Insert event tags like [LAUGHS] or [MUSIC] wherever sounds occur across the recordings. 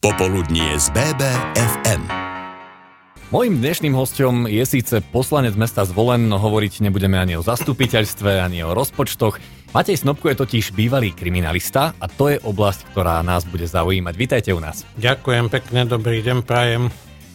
Popoludnie z BBFM. Mojím dnešným hostom je síce poslanec mesta Zvolen, no hovoriť nebudeme ani o zastupiteľstve, ani o rozpočtoch. Matej Snobko je totiž bývalý kriminalista a to je oblasť, ktorá nás bude zaujímať. Vítajte u nás. Ďakujem pekne, dobrý deň, prajem.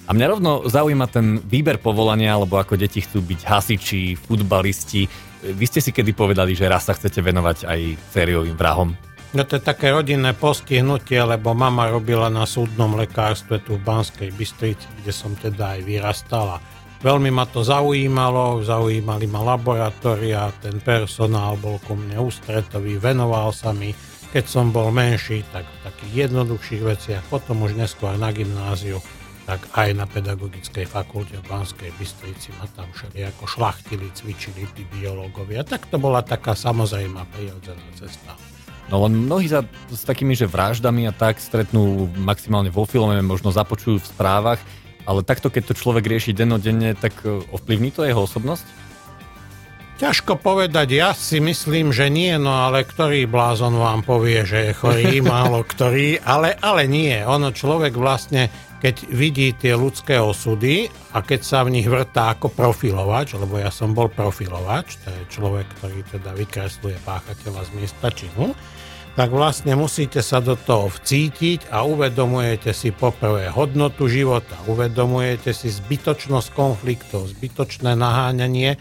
A mňa rovno zaujíma ten výber povolania, alebo ako deti chcú byť hasiči, futbalisti. Vy ste si kedy povedali, že raz sa chcete venovať aj sériovým vrahom? No to je také rodinné postihnutie, lebo mama robila na súdnom lekárstve tu v Banskej Bystrici, kde som teda aj vyrastala. Veľmi ma to zaujímalo, zaujímali ma laboratória, ten personál bol ku mne ústretový, venoval sa mi. Keď som bol menší, tak v takých jednoduchších veciach, potom už neskôr na gymnáziu, tak aj na pedagogickej fakulte v Banskej Bystrici ma tam všeli ako šlachtili, cvičili tí biológovia. Tak to bola taká samozrejmá prirodzená cesta. No len mnohí sa s takými, že vraždami a tak stretnú maximálne vo filme, možno započujú v správach, ale takto, keď to človek rieši dennodenne, tak e, ovplyvní to jeho osobnosť? Ťažko povedať, ja si myslím, že nie, no ale ktorý blázon vám povie, že je chorý, [LAUGHS] málo ktorý, ale, ale nie. Ono človek vlastne, keď vidí tie ľudské osudy a keď sa v nich vrtá ako profilovač, lebo ja som bol profilovač, to je človek, ktorý teda vykresluje páchateľa z miesta činu, tak vlastne musíte sa do toho vcítiť a uvedomujete si poprvé hodnotu života, uvedomujete si zbytočnosť konfliktov, zbytočné naháňanie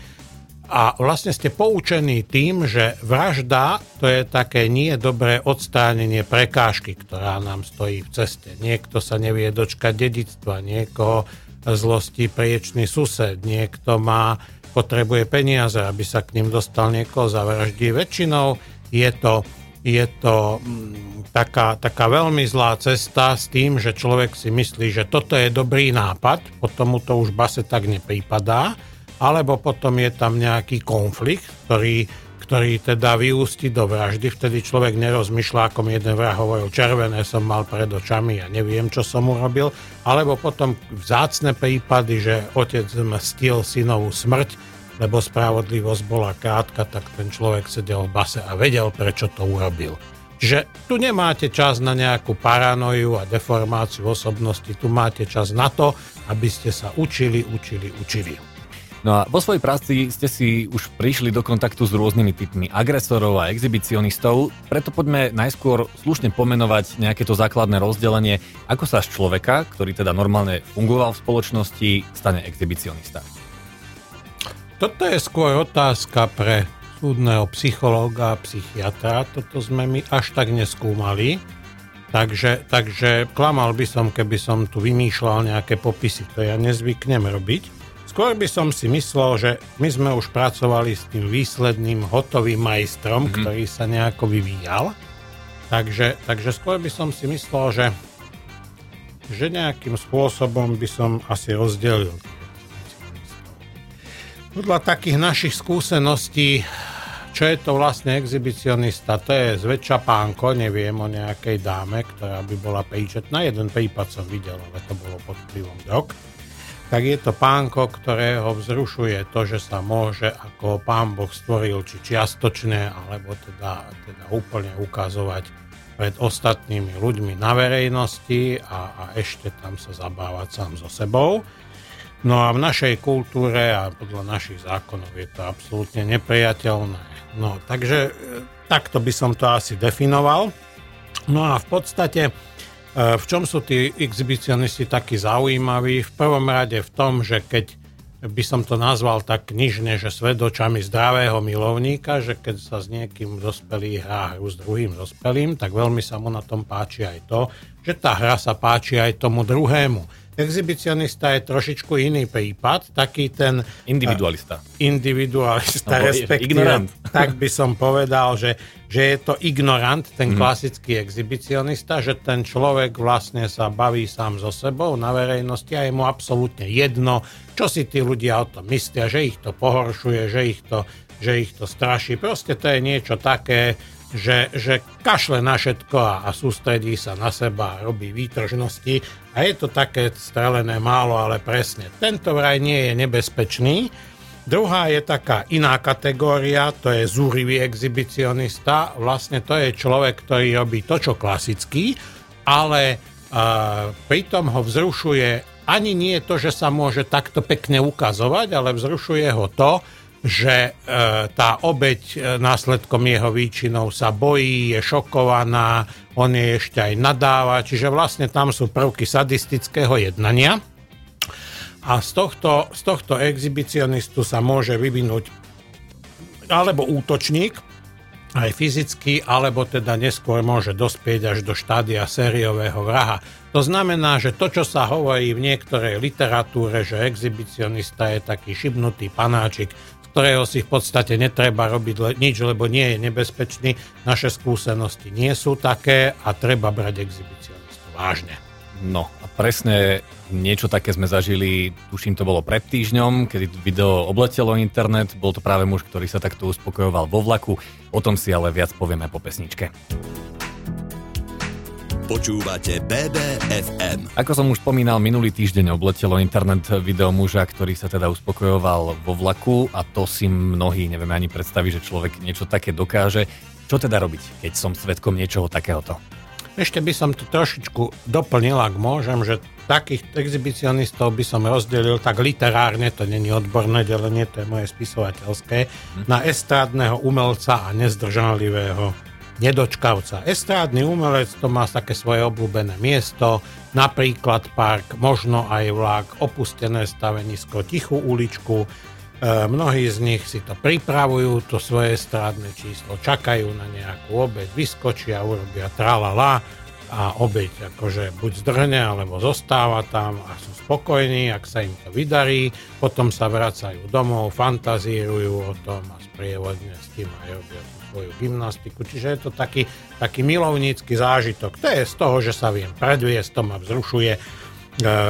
a vlastne ste poučení tým, že vražda to je také nie dobré odstránenie prekážky, ktorá nám stojí v ceste. Niekto sa nevie dočkať dedictva, niekoho zlosti priečný sused, niekto má, potrebuje peniaze, aby sa k ním dostal niekoho zavraždí. Väčšinou je to je to mm, taká, taká veľmi zlá cesta s tým, že človek si myslí, že toto je dobrý nápad, potom mu to už base tak neprípadá, alebo potom je tam nejaký konflikt, ktorý, ktorý teda vyústi do vraždy, vtedy človek nerozmýšľa, ako mi jeden vrah hovoril, červené som mal pred očami a neviem, čo som urobil, alebo potom vzácne prípady, že otec mstil synovú smrť, lebo spravodlivosť bola krátka, tak ten človek sedel v base a vedel, prečo to urobil. Čiže tu nemáte čas na nejakú paranoju a deformáciu osobnosti, tu máte čas na to, aby ste sa učili, učili, učili. No a vo svojej práci ste si už prišli do kontaktu s rôznymi typmi agresorov a exhibicionistov, preto poďme najskôr slušne pomenovať nejaké to základné rozdelenie, ako sa z človeka, ktorý teda normálne fungoval v spoločnosti, stane exhibicionista. Toto je skôr otázka pre súdneho psychológa a psychiatra. Toto sme my až tak neskúmali. Takže, takže klamal by som, keby som tu vymýšľal nejaké popisy. To ja nezvyknem robiť. Skôr by som si myslel, že my sme už pracovali s tým výsledným hotovým majstrom, mm-hmm. ktorý sa nejako vyvíjal. Takže, takže skôr by som si myslel, že, že nejakým spôsobom by som asi rozdelil podľa takých našich skúseností, čo je to vlastne exhibicionista, to je zväčša pánko, neviem o nejakej dáme, ktorá by bola príčetná. Jeden prípad som videl, ale to bolo pod vplyvom drog. Tak je to pánko, ktorého vzrušuje to, že sa môže, ako pán Boh stvoril, či čiastočne, alebo teda, teda úplne ukazovať pred ostatnými ľuďmi na verejnosti a, a ešte tam sa zabávať sám so sebou. No a v našej kultúre a podľa našich zákonov je to absolútne nepriateľné. No takže e, takto by som to asi definoval. No a v podstate v čom sú tí exhibicionisti takí zaujímaví? V prvom rade v tom, že keď by som to nazval tak knižne, že svet očami zdravého milovníka, že keď sa s niekým dospelý hrá hru s druhým dospelým, tak veľmi sa mu na tom páči aj to, že tá hra sa páči aj tomu druhému Exhibicionista je trošičku iný prípad, taký ten... Individualista. Uh, individualista, no, respektíve, ignorant. [LAUGHS] tak by som povedal, že, že je to ignorant, ten mm. klasický exhibicionista, že ten človek vlastne sa baví sám so sebou na verejnosti a je mu absolútne jedno, čo si tí ľudia o tom myslia, že ich to pohoršuje, že ich to, že ich to straší. Proste to je niečo také, že, že kašle na všetko a, a sústredí sa na seba a robí výtržnosti a je to také strelené málo, ale presne. Tento vraj nie je nebezpečný. Druhá je taká iná kategória, to je zúrivý exhibicionista. Vlastne to je človek, ktorý robí to, čo klasický, ale pritom ho vzrušuje ani nie to, že sa môže takto pekne ukazovať, ale vzrušuje ho to, že e, tá obeď e, následkom jeho výčinov sa bojí, je šokovaná, on je ešte aj nadáva, čiže vlastne tam sú prvky sadistického jednania. A z tohto, z tohto exhibicionistu sa môže vyvinúť alebo útočník, aj fyzicky, alebo teda neskôr môže dospieť až do štádia sériového vraha. To znamená, že to, čo sa hovorí v niektorej literatúre, že exhibicionista je taký šibnutý panáčik, ktorého si v podstate netreba robiť nič, lebo nie je nebezpečný, naše skúsenosti nie sú také a treba brať exhibicionistu vážne. No a presne niečo také sme zažili, tuším to bolo pred týždňom, kedy video obletelo internet, bol to práve muž, ktorý sa takto uspokojoval vo vlaku, o tom si ale viac povieme po pesničke. Počúvate BBFM. Ako som už spomínal, minulý týždeň obletelo internet video muža, ktorý sa teda uspokojoval vo vlaku a to si mnohí nevieme ani predstaviť, že človek niečo také dokáže. Čo teda robiť, keď som svetkom niečoho takéhoto? Ešte by som to trošičku doplnil, ak môžem, že takých exhibicionistov by som rozdelil tak literárne, to není odborné delenie, to je moje spisovateľské, na estrádneho umelca a nezdržanlivého nedočkavca. Estrádny umelec to má také svoje obľúbené miesto, napríklad park, možno aj vlak, opustené stavenisko, tichú uličku, e, mnohí z nich si to pripravujú, to svoje estrádne číslo, čakajú na nejakú obeď, vyskočia, urobia tralala a obeď akože buď zdrhne, alebo zostáva tam a sú spokojní, ak sa im to vydarí, potom sa vracajú domov, fantazírujú o tom a sprievodne s tým aj robia svoju gymnastiku. Čiže je to taký, taký milovnícky zážitok. To je z toho, že sa viem predviesť, to ma vzrušuje. E,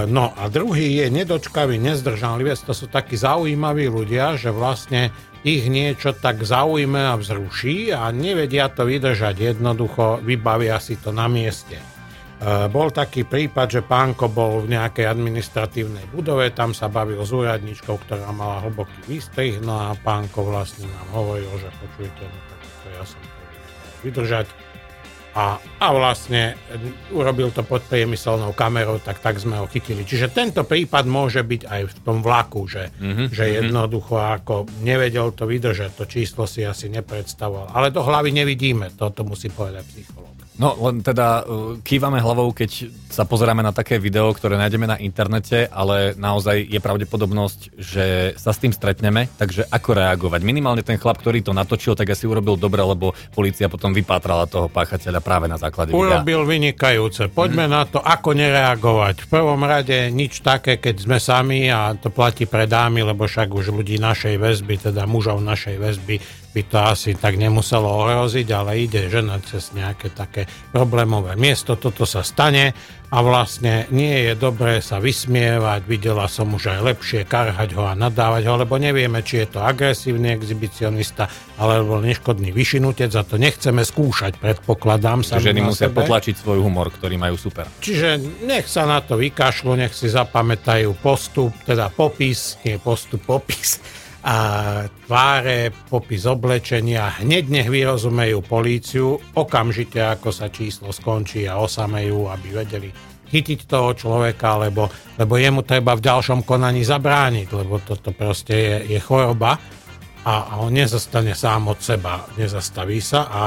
No a druhý je nedočkavý, nezdržanlivý. To sú takí zaujímaví ľudia, že vlastne ich niečo tak zaujme a vzruší a nevedia to vydržať. Jednoducho vybavia si to na mieste. E, Bol taký prípad, že pánko bol v nejakej administratívnej budove, tam sa bavil s úradničkou, ktorá mala hlboký výstrih, no a pánko vlastne nám hovoril, že počujete, no tak to ja som to vydržať. A, a vlastne urobil to pod priemyselnou kamerou, tak tak sme ho chytili. Čiže tento prípad môže byť aj v tom vlaku, že, mm-hmm. že jednoducho ako nevedel to vydržať, to číslo si asi nepredstavoval. Ale do hlavy nevidíme, toto musí povedať psychológ. No len teda uh, kývame hlavou, keď sa pozeráme na také video, ktoré nájdeme na internete, ale naozaj je pravdepodobnosť, že sa s tým stretneme, takže ako reagovať? Minimálne ten chlap, ktorý to natočil, tak asi urobil dobre, lebo policia potom vypátrala toho páchateľa práve na základe videa. Urobil vynikajúce. Poďme na to, ako nereagovať. V prvom rade nič také, keď sme sami a to platí pre dámy, lebo však už ľudí našej väzby, teda mužov našej väzby, by to asi tak nemuselo ohroziť, ale ide žena cez nejaké také problémové miesto, toto sa stane a vlastne nie je dobré sa vysmievať, videla som už aj lepšie karhať ho a nadávať ho, lebo nevieme, či je to agresívny exhibicionista alebo neškodný vyšinutec a to nechceme skúšať, predpokladám sa. Ženy musia potlačiť svoj humor, ktorý majú super. Čiže nech sa na to vykašľú, nech si zapamätajú postup, teda popis, nie postup, popis a tváre, popis oblečenia, hneď nech vyrozumejú políciu, okamžite ako sa číslo skončí a osamejú, aby vedeli chytiť toho človeka, lebo, lebo jemu treba v ďalšom konaní zabrániť, lebo toto proste je, je choroba a, a on nezastane sám od seba, nezastaví sa a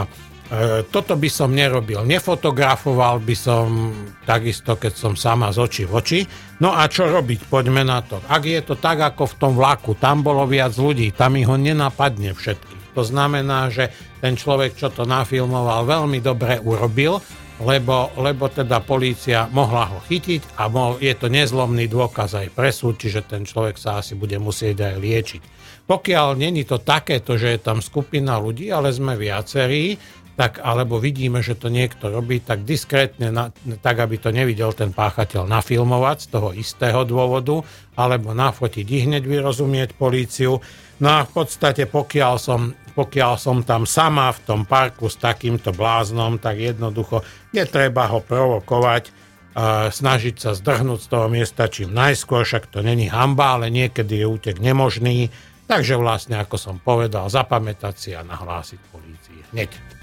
toto by som nerobil. Nefotografoval by som takisto, keď som sama z očí v oči. No a čo robiť? Poďme na to. Ak je to tak, ako v tom vlaku, tam bolo viac ľudí, tam ich ho nenapadne všetkých. To znamená, že ten človek, čo to nafilmoval, veľmi dobre urobil, lebo, lebo teda polícia mohla ho chytiť a mohol, je to nezlomný dôkaz aj pre súd, čiže ten človek sa asi bude musieť aj liečiť. Pokiaľ není to takéto, že je tam skupina ľudí, ale sme viacerí, tak alebo vidíme, že to niekto robí, tak diskrétne, na, tak aby to nevidel ten páchateľ nafilmovať z toho istého dôvodu, alebo nafotiť i hneď vyrozumieť políciu. No a v podstate pokiaľ som, pokiaľ som tam sama v tom parku s takýmto bláznom, tak jednoducho netreba ho provokovať, a snažiť sa zdrhnúť z toho miesta čím najskôr, však to není hamba, ale niekedy je útek nemožný. Takže vlastne, ako som povedal, zapamätať si a nahlásiť polícii hneď.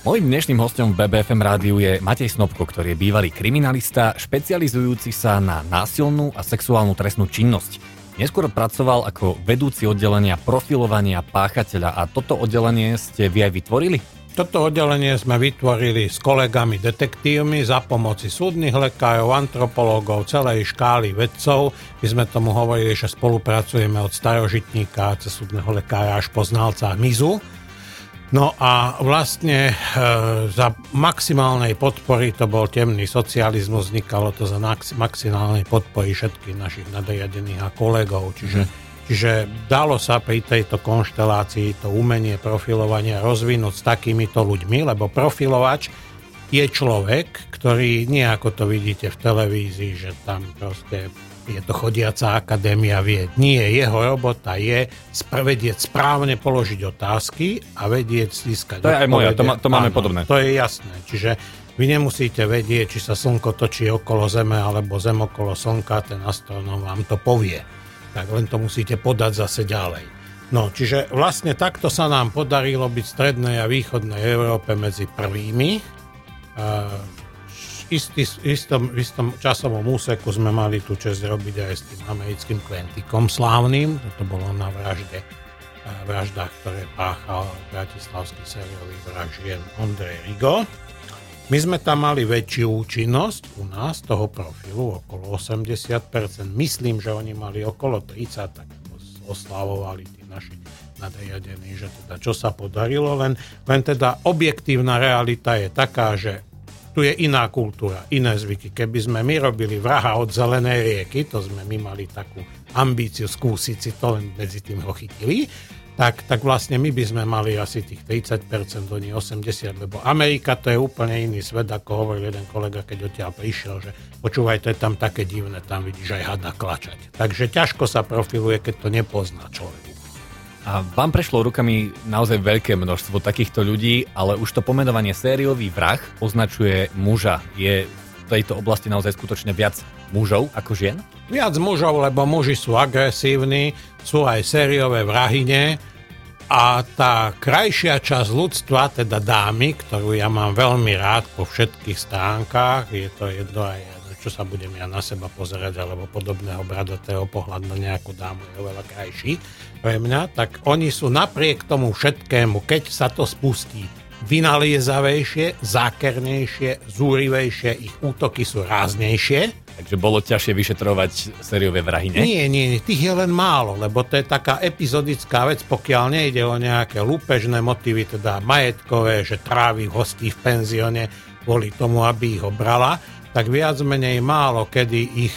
Mojím dnešným hostom v BBFM rádiu je Matej Snobko, ktorý je bývalý kriminalista, špecializujúci sa na násilnú a sexuálnu trestnú činnosť. Neskôr pracoval ako vedúci oddelenia profilovania páchateľa a toto oddelenie ste vy aj vytvorili? Toto oddelenie sme vytvorili s kolegami detektívmi za pomoci súdnych lekárov, antropológov, celej škály vedcov. My sme tomu hovorili, že spolupracujeme od starožitníka cez súdneho lekára až po znalca mizu No a vlastne e, za maximálnej podpory, to bol temný socializmus, vznikalo to za maximálnej podpory všetkých našich nadriadených a kolegov. Čiže, mm. čiže dalo sa pri tejto konštelácii to umenie profilovania rozvinúť s takýmito ľuďmi, lebo profilovač je človek, ktorý nie ako to vidíte v televízii, že tam proste je to chodiaca akadémia vied. Nie, jeho robota je vedieť správne položiť otázky a vedieť získať To je aj moja, to, ma, to máme Áno, podobné. To je jasné. Čiže vy nemusíte vedieť, či sa slnko točí okolo Zeme alebo Zem okolo Slnka, ten astronóm vám to povie. Tak len to musíte podať zase ďalej. No, čiže vlastne takto sa nám podarilo byť v strednej a východnej Európe medzi prvými istý, istom, istom časovom úseku sme mali tú čest robiť aj s tým americkým Quentikom slávnym. To bolo na vražde vraždách, ktoré páchal bratislavský sériový vražien Ondrej Rigo. My sme tam mali väčšiu účinnosť u nás toho profilu, okolo 80%. Myslím, že oni mali okolo 30, tak oslavovali tí naši nadriadení, že teda čo sa podarilo, len, len teda objektívna realita je taká, že tu je iná kultúra, iné zvyky. Keby sme my robili vraha od zelenej rieky, to sme my mali takú ambíciu skúsiť si to, len medzi tým ho chytili, tak, tak vlastne my by sme mali asi tých 30%, oni 80%, lebo Amerika to je úplne iný svet, ako hovoril jeden kolega, keď odtiaľ prišiel, že počúvaj, to je tam také divné, tam vidíš aj hada klačať. Takže ťažko sa profiluje, keď to nepozná človek. A vám prešlo rukami naozaj veľké množstvo takýchto ľudí, ale už to pomenovanie sériový vrah označuje muža. Je v tejto oblasti naozaj skutočne viac mužov ako žien? Viac mužov, lebo muži sú agresívni, sú aj sériové vrahine a tá krajšia časť ľudstva, teda dámy, ktorú ja mám veľmi rád po všetkých stránkach, je to jedno aj čo sa budem ja na seba pozerať, alebo podobného bradatého pohľad na nejakú dámu je oveľa krajší pre mňa, tak oni sú napriek tomu všetkému, keď sa to spustí, vynaliezavejšie, zákernejšie, zúrivejšie, ich útoky sú ráznejšie. Takže bolo ťažšie vyšetrovať sériové vrahy, nie? Nie, nie, tých je len málo, lebo to je taká epizodická vec, pokiaľ nejde o nejaké lúpežné motívy, teda majetkové, že trávi hostí v penzióne kvôli tomu, aby ich obrala, tak viac menej málo kedy ich,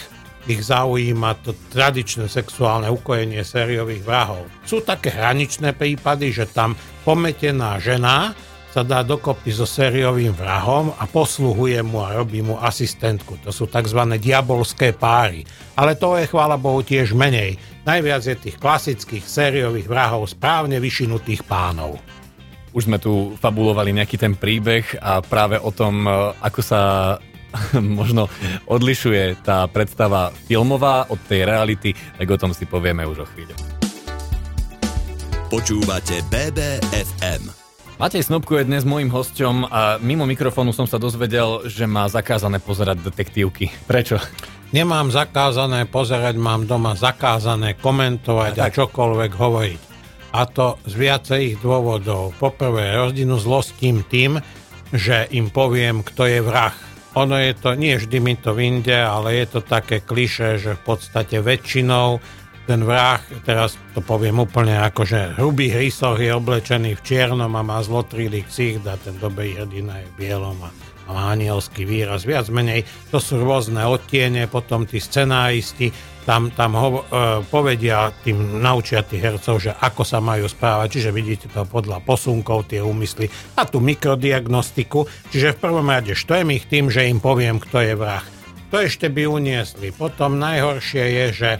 ich zaujíma to tradičné sexuálne ukojenie sériových vrahov. Sú také hraničné prípady, že tam pometená žena sa dá dokopy so sériovým vrahom a posluhuje mu a robí mu asistentku. To sú tzv. diabolské páry. Ale to je, chvála Bohu, tiež menej. Najviac je tých klasických sériových vrahov správne vyšinutých pánov. Už sme tu fabulovali nejaký ten príbeh a práve o tom, ako sa [LAUGHS] možno odlišuje tá predstava filmová od tej reality, tak o tom si povieme už o chvíľu. Počúvate BBFM. Matej Snobko je dnes môjim hosťom a mimo mikrofónu som sa dozvedel, že má zakázané pozerať detektívky. [LAUGHS] Prečo? Nemám zakázané pozerať, mám doma zakázané komentovať a, a čokoľvek hovoriť. A to z viacerých dôvodov. Poprvé, rozdinu zlostím tým, že im poviem, kto je vrah ono je to, nie vždy mi to vyjde, ale je to také kliše, že v podstate väčšinou ten vrah, teraz to poviem úplne ako, že hrubý hrysoch je oblečený v čiernom a má zlotrilý ksicht a ten dobrý hrdina je v bielom a anielský výraz. Viac menej to sú rôzne odtiene, potom tí scenáristi tam, tam ho, e, povedia, tým naučia tých hercov, že ako sa majú správať, čiže vidíte to podľa posunkov, tie úmysly a tú mikrodiagnostiku, čiže v prvom rade štvem ich tým, že im poviem, kto je vrah. To ešte by uniesli. Potom najhoršie je, že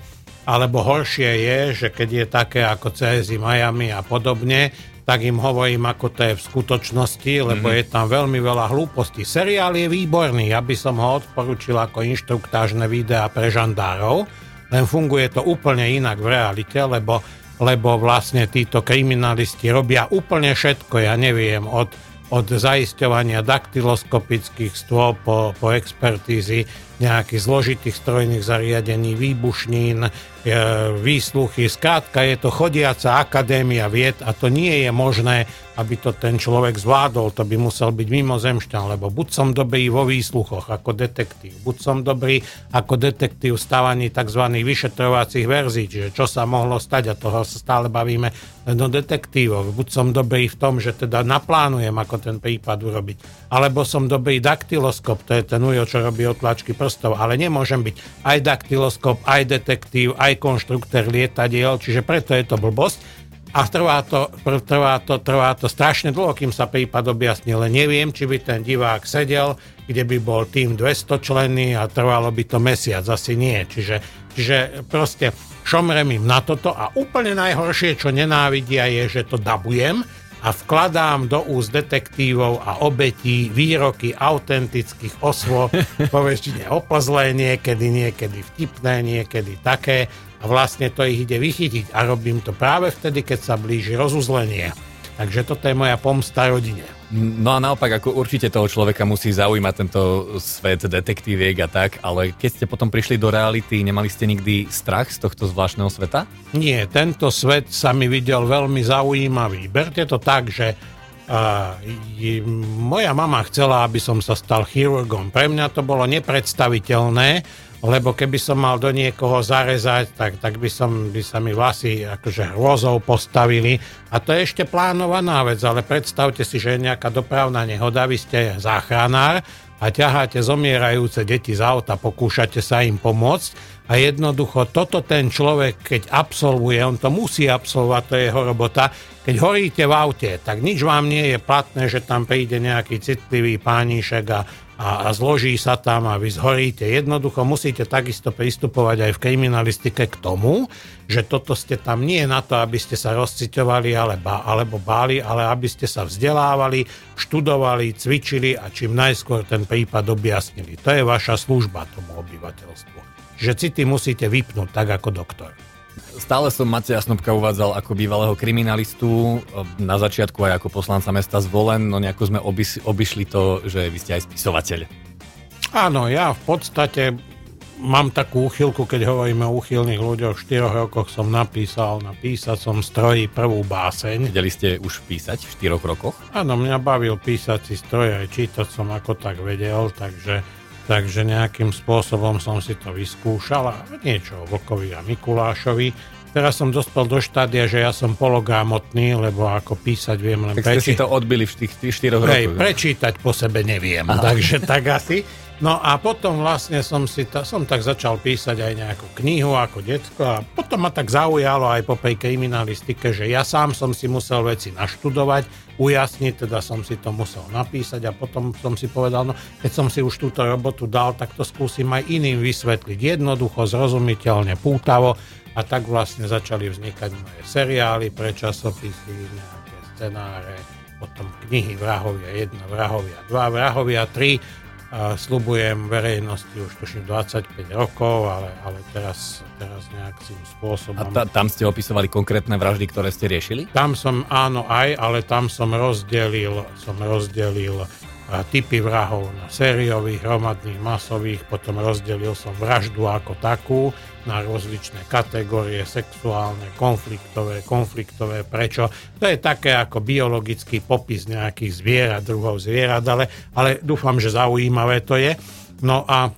alebo horšie je, že keď je také ako CSI Miami a podobne, tak im hovorím, ako to je v skutočnosti, lebo mm-hmm. je tam veľmi veľa hlúpostí. Seriál je výborný, ja by som ho odporučil ako inštruktážne videá pre žandárov, len funguje to úplne inak v realite, lebo, lebo vlastne títo kriminalisti robia úplne všetko, ja neviem, od, od zaisťovania daktyloskopických stôl po, po expertízy nejakých zložitých strojných zariadení, výbušnín, výsluchy. Skrátka je to chodiaca akadémia vied a to nie je možné, aby to ten človek zvládol. To by musel byť mimozemšťan, lebo buď som dobrý vo výsluchoch ako detektív, buď som dobrý ako detektív v stávaní tzv. vyšetrovacích verzií, čiže čo sa mohlo stať a toho sa stále bavíme len o detektívov. Buď som dobrý v tom, že teda naplánujem, ako ten prípad urobiť, alebo som dobrý daktyloskop, to je ten ujo, čo robí otlačky prstov, ale nemôžem byť aj daktyloskop, aj detektív, aj konštruktor lietadiel, čiže preto je to blbosť. A trvá to, trvá, to, trvá to strašne dlho, kým sa prípad objasní, len neviem, či by ten divák sedel, kde by bol tým 200 členy a trvalo by to mesiac, asi nie. Čiže, čiže proste šomrem im na toto a úplne najhoršie, čo nenávidia, je, že to dabujem, a vkladám do úst detektívov a obetí výroky autentických osôb, [LAUGHS] poväčšine opozlé niekedy, niekedy vtipné, niekedy také a vlastne to ich ide vychytiť a robím to práve vtedy, keď sa blíži rozuzlenie. Takže toto je moja pomsta rodine. No a naopak, ako určite toho človeka musí zaujímať tento svet detektíviek a tak, ale keď ste potom prišli do reality, nemali ste nikdy strach z tohto zvláštneho sveta? Nie, tento svet sa mi videl veľmi zaujímavý. Berte to tak, že uh, moja mama chcela, aby som sa stal chirurgom. Pre mňa to bolo nepredstaviteľné, lebo keby som mal do niekoho zarezať, tak, tak by, som, by sa mi vlasy akože hrôzou postavili. A to je ešte plánovaná vec, ale predstavte si, že je nejaká dopravná nehoda, vy ste záchranár a ťaháte zomierajúce deti z auta, pokúšate sa im pomôcť a jednoducho toto ten človek, keď absolvuje, on to musí absolvovať, to je jeho robota, keď horíte v aute, tak nič vám nie je platné, že tam príde nejaký citlivý pánišek a a, a zloží sa tam a vy zhoríte. Jednoducho musíte takisto pristupovať aj v kriminalistike k tomu, že toto ste tam nie na to, aby ste sa rozciťovali alebo, alebo báli, ale aby ste sa vzdelávali, študovali, cvičili a čím najskôr ten prípad objasnili. To je vaša služba tomu obyvateľstvu. Že city musíte vypnúť tak ako doktor. Stále som Mateja Snobka uvádzal ako bývalého kriminalistu, na začiatku aj ako poslanca mesta zvolen, no nejako sme obyš, obyšli to, že vy ste aj spisovateľ. Áno, ja v podstate mám takú úchylku, keď hovoríme o úchylných ľuďoch, v 4 rokoch som napísal na písacom stroji prvú báseň. Vedeli ste už písať v 4 rokoch? Áno, mňa bavil písací stroj, aj čítať som ako tak vedel, takže takže nejakým spôsobom som si to vyskúšal a niečo o Vlkovi a Mikulášovi. Teraz som dospel do štádia, že ja som pologramotný, lebo ako písať viem len. Tak ste si to odbili v tých 4 rokoch. Hej, prečítať po sebe neviem, Aha. takže tak asi. No a potom vlastne som si ta, som tak začal písať aj nejakú knihu ako detko a potom ma tak zaujalo aj po tej kriminalistike, že ja sám som si musel veci naštudovať, ujasniť, teda som si to musel napísať a potom som si povedal, no keď som si už túto robotu dal, tak to skúsim aj iným vysvetliť. Jednoducho, zrozumiteľne, pútavo a tak vlastne začali vznikať moje seriály pre časopisy, nejaké scenáre, potom knihy Vrahovia 1, Vrahovia 2, Vrahovia 3, a slubujem verejnosti už tuším 25 rokov, ale, ale teraz, teraz nejakým spôsobom... A ta, tam ste opisovali konkrétne vraždy, ktoré ste riešili? Tam som, áno, aj, ale tam som rozdelil, som rozdelil typy vrahov na sériových, hromadných, masových, potom rozdelil som vraždu ako takú na rozličné kategórie, sexuálne, konfliktové, konfliktové, prečo. To je také ako biologický popis nejakých zvierat, druhov zvierat, ale, ale dúfam, že zaujímavé to je. No a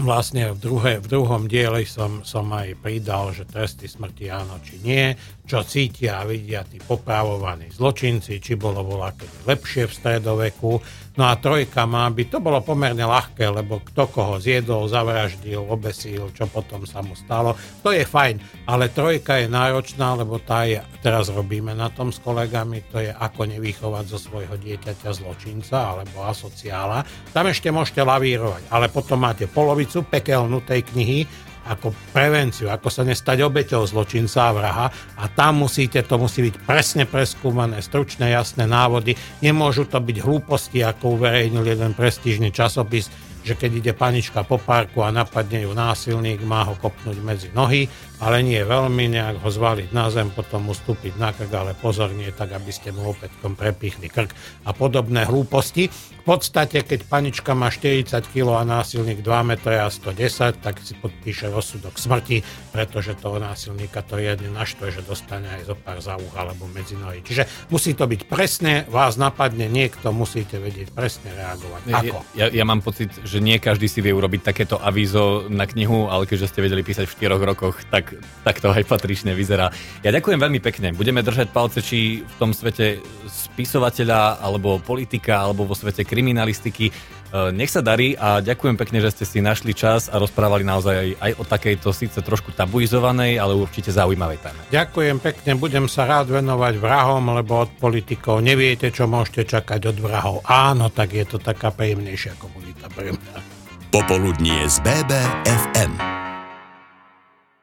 vlastne v, druhé, v druhom diele som, som aj pridal, že tresty smrti áno či nie, čo cítia a vidia tí popravovaní zločinci, či bolo voľa lepšie v stredoveku. No a trojka má byť, to bolo pomerne ľahké, lebo kto koho zjedol, zavraždil, obesil, čo potom sa mu stalo, to je fajn, ale trojka je náročná, lebo tá je, teraz robíme na tom s kolegami, to je ako nevychovať zo svojho dieťaťa zločinca alebo asociála. Tam ešte môžete lavírovať, ale potom máte polovicu pekelnú tej knihy, ako prevenciu, ako sa nestať obeťou zločinca a vraha. A tam musíte, to musí byť presne preskúmané, stručné, jasné návody, nemôžu to byť hlúposti, ako uverejnil jeden prestížny časopis, že keď ide panička po parku a napadne ju násilník, má ho kopnúť medzi nohy, ale nie veľmi nejak ho zvaliť na zem, potom mu stúpiť na krk, ale pozor nie tak, aby ste mu opätkom prepichli krk a podobné hlúposti. V podstate, keď panička má 40 kg a násilník 2 m a 110, tak si podpíše rozsudok smrti, pretože toho násilníka to jedne naštve, že dostane aj zo pár za uch alebo medzi nohy. Čiže musí to byť presne, vás napadne niekto, musíte vedieť presne reagovať. Ako? Ja, ja mám pocit, že nie každý si vie urobiť takéto avízo na knihu, ale keďže ste vedeli písať v 4 rokoch, tak, tak to aj patrične vyzerá. Ja ďakujem veľmi pekne. Budeme držať palce, či v tom svete spisovateľa, alebo politika, alebo vo svete kriminalistiky. E, nech sa darí a ďakujem pekne, že ste si našli čas a rozprávali naozaj aj, aj o takejto síce trošku tabuizovanej, ale určite zaujímavej téme. Ďakujem pekne, budem sa rád venovať vrahom, lebo od politikov neviete, čo môžete čakať od vrahov. Áno, tak je to taká príjemnejšia komunita pre mňa. Popoludnie z BBFM.